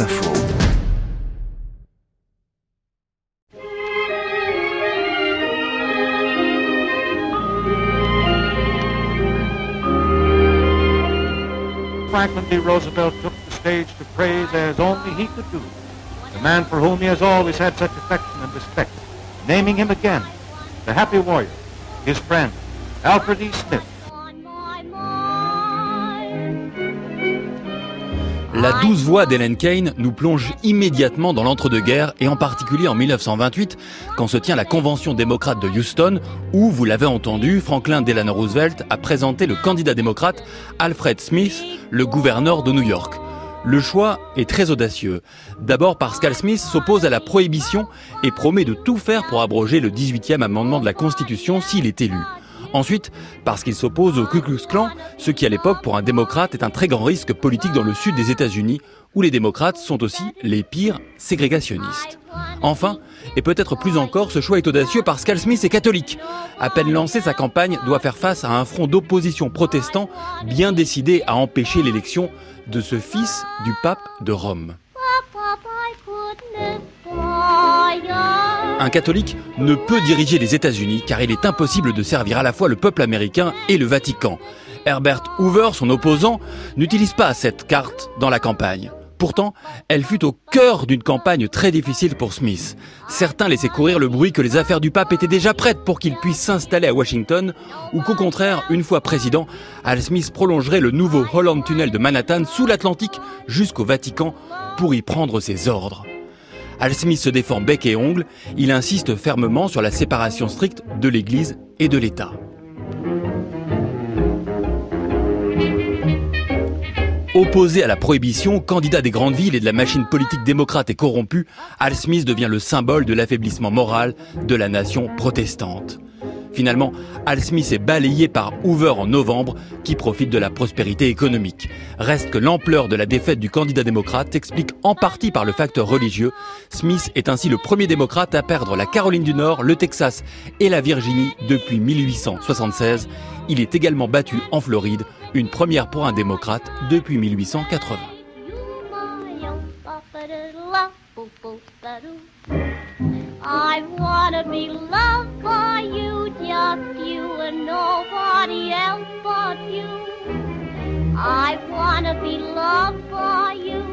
Info. Franklin D. Roosevelt took the stage to praise as only he could do the man for whom he has always had such affection and respect, naming him again the happy warrior, his friend, Alfred E. Smith. La douce voix d'Helen Kane nous plonge immédiatement dans l'entre-deux-guerres et en particulier en 1928 quand se tient la convention démocrate de Houston où, vous l'avez entendu, Franklin Delano Roosevelt a présenté le candidat démocrate Alfred Smith, le gouverneur de New York. Le choix est très audacieux. D'abord parce qu'Al Smith s'oppose à la prohibition et promet de tout faire pour abroger le 18e amendement de la Constitution s'il est élu. Ensuite, parce qu'il s'oppose au Ku Klux Klan, ce qui à l'époque pour un démocrate est un très grand risque politique dans le sud des États-Unis, où les démocrates sont aussi les pires ségrégationnistes. Enfin, et peut-être plus encore, ce choix est audacieux parce qu'Al Smith est catholique. À peine lancé, sa campagne doit faire face à un front d'opposition protestant bien décidé à empêcher l'élection de ce fils du pape de Rome. Un catholique ne peut diriger les États-Unis car il est impossible de servir à la fois le peuple américain et le Vatican. Herbert Hoover, son opposant, n'utilise pas cette carte dans la campagne. Pourtant, elle fut au cœur d'une campagne très difficile pour Smith. Certains laissaient courir le bruit que les affaires du pape étaient déjà prêtes pour qu'il puisse s'installer à Washington, ou qu'au contraire, une fois président, Al Smith prolongerait le nouveau Holland Tunnel de Manhattan sous l'Atlantique jusqu'au Vatican pour y prendre ses ordres. Al Smith se défend bec et ongle, il insiste fermement sur la séparation stricte de l'Église et de l'État. Opposé à la prohibition, candidat des grandes villes et de la machine politique démocrate et corrompue, Al Smith devient le symbole de l'affaiblissement moral de la nation protestante. Finalement, Al Smith est balayé par Hoover en novembre, qui profite de la prospérité économique. Reste que l'ampleur de la défaite du candidat démocrate s'explique en partie par le facteur religieux. Smith est ainsi le premier démocrate à perdre la Caroline du Nord, le Texas et la Virginie depuis 1876. Il est également battu en Floride, une première pour un démocrate depuis 1880. I wanna be loved by you, just you and nobody else but you. I wanna be loved by you.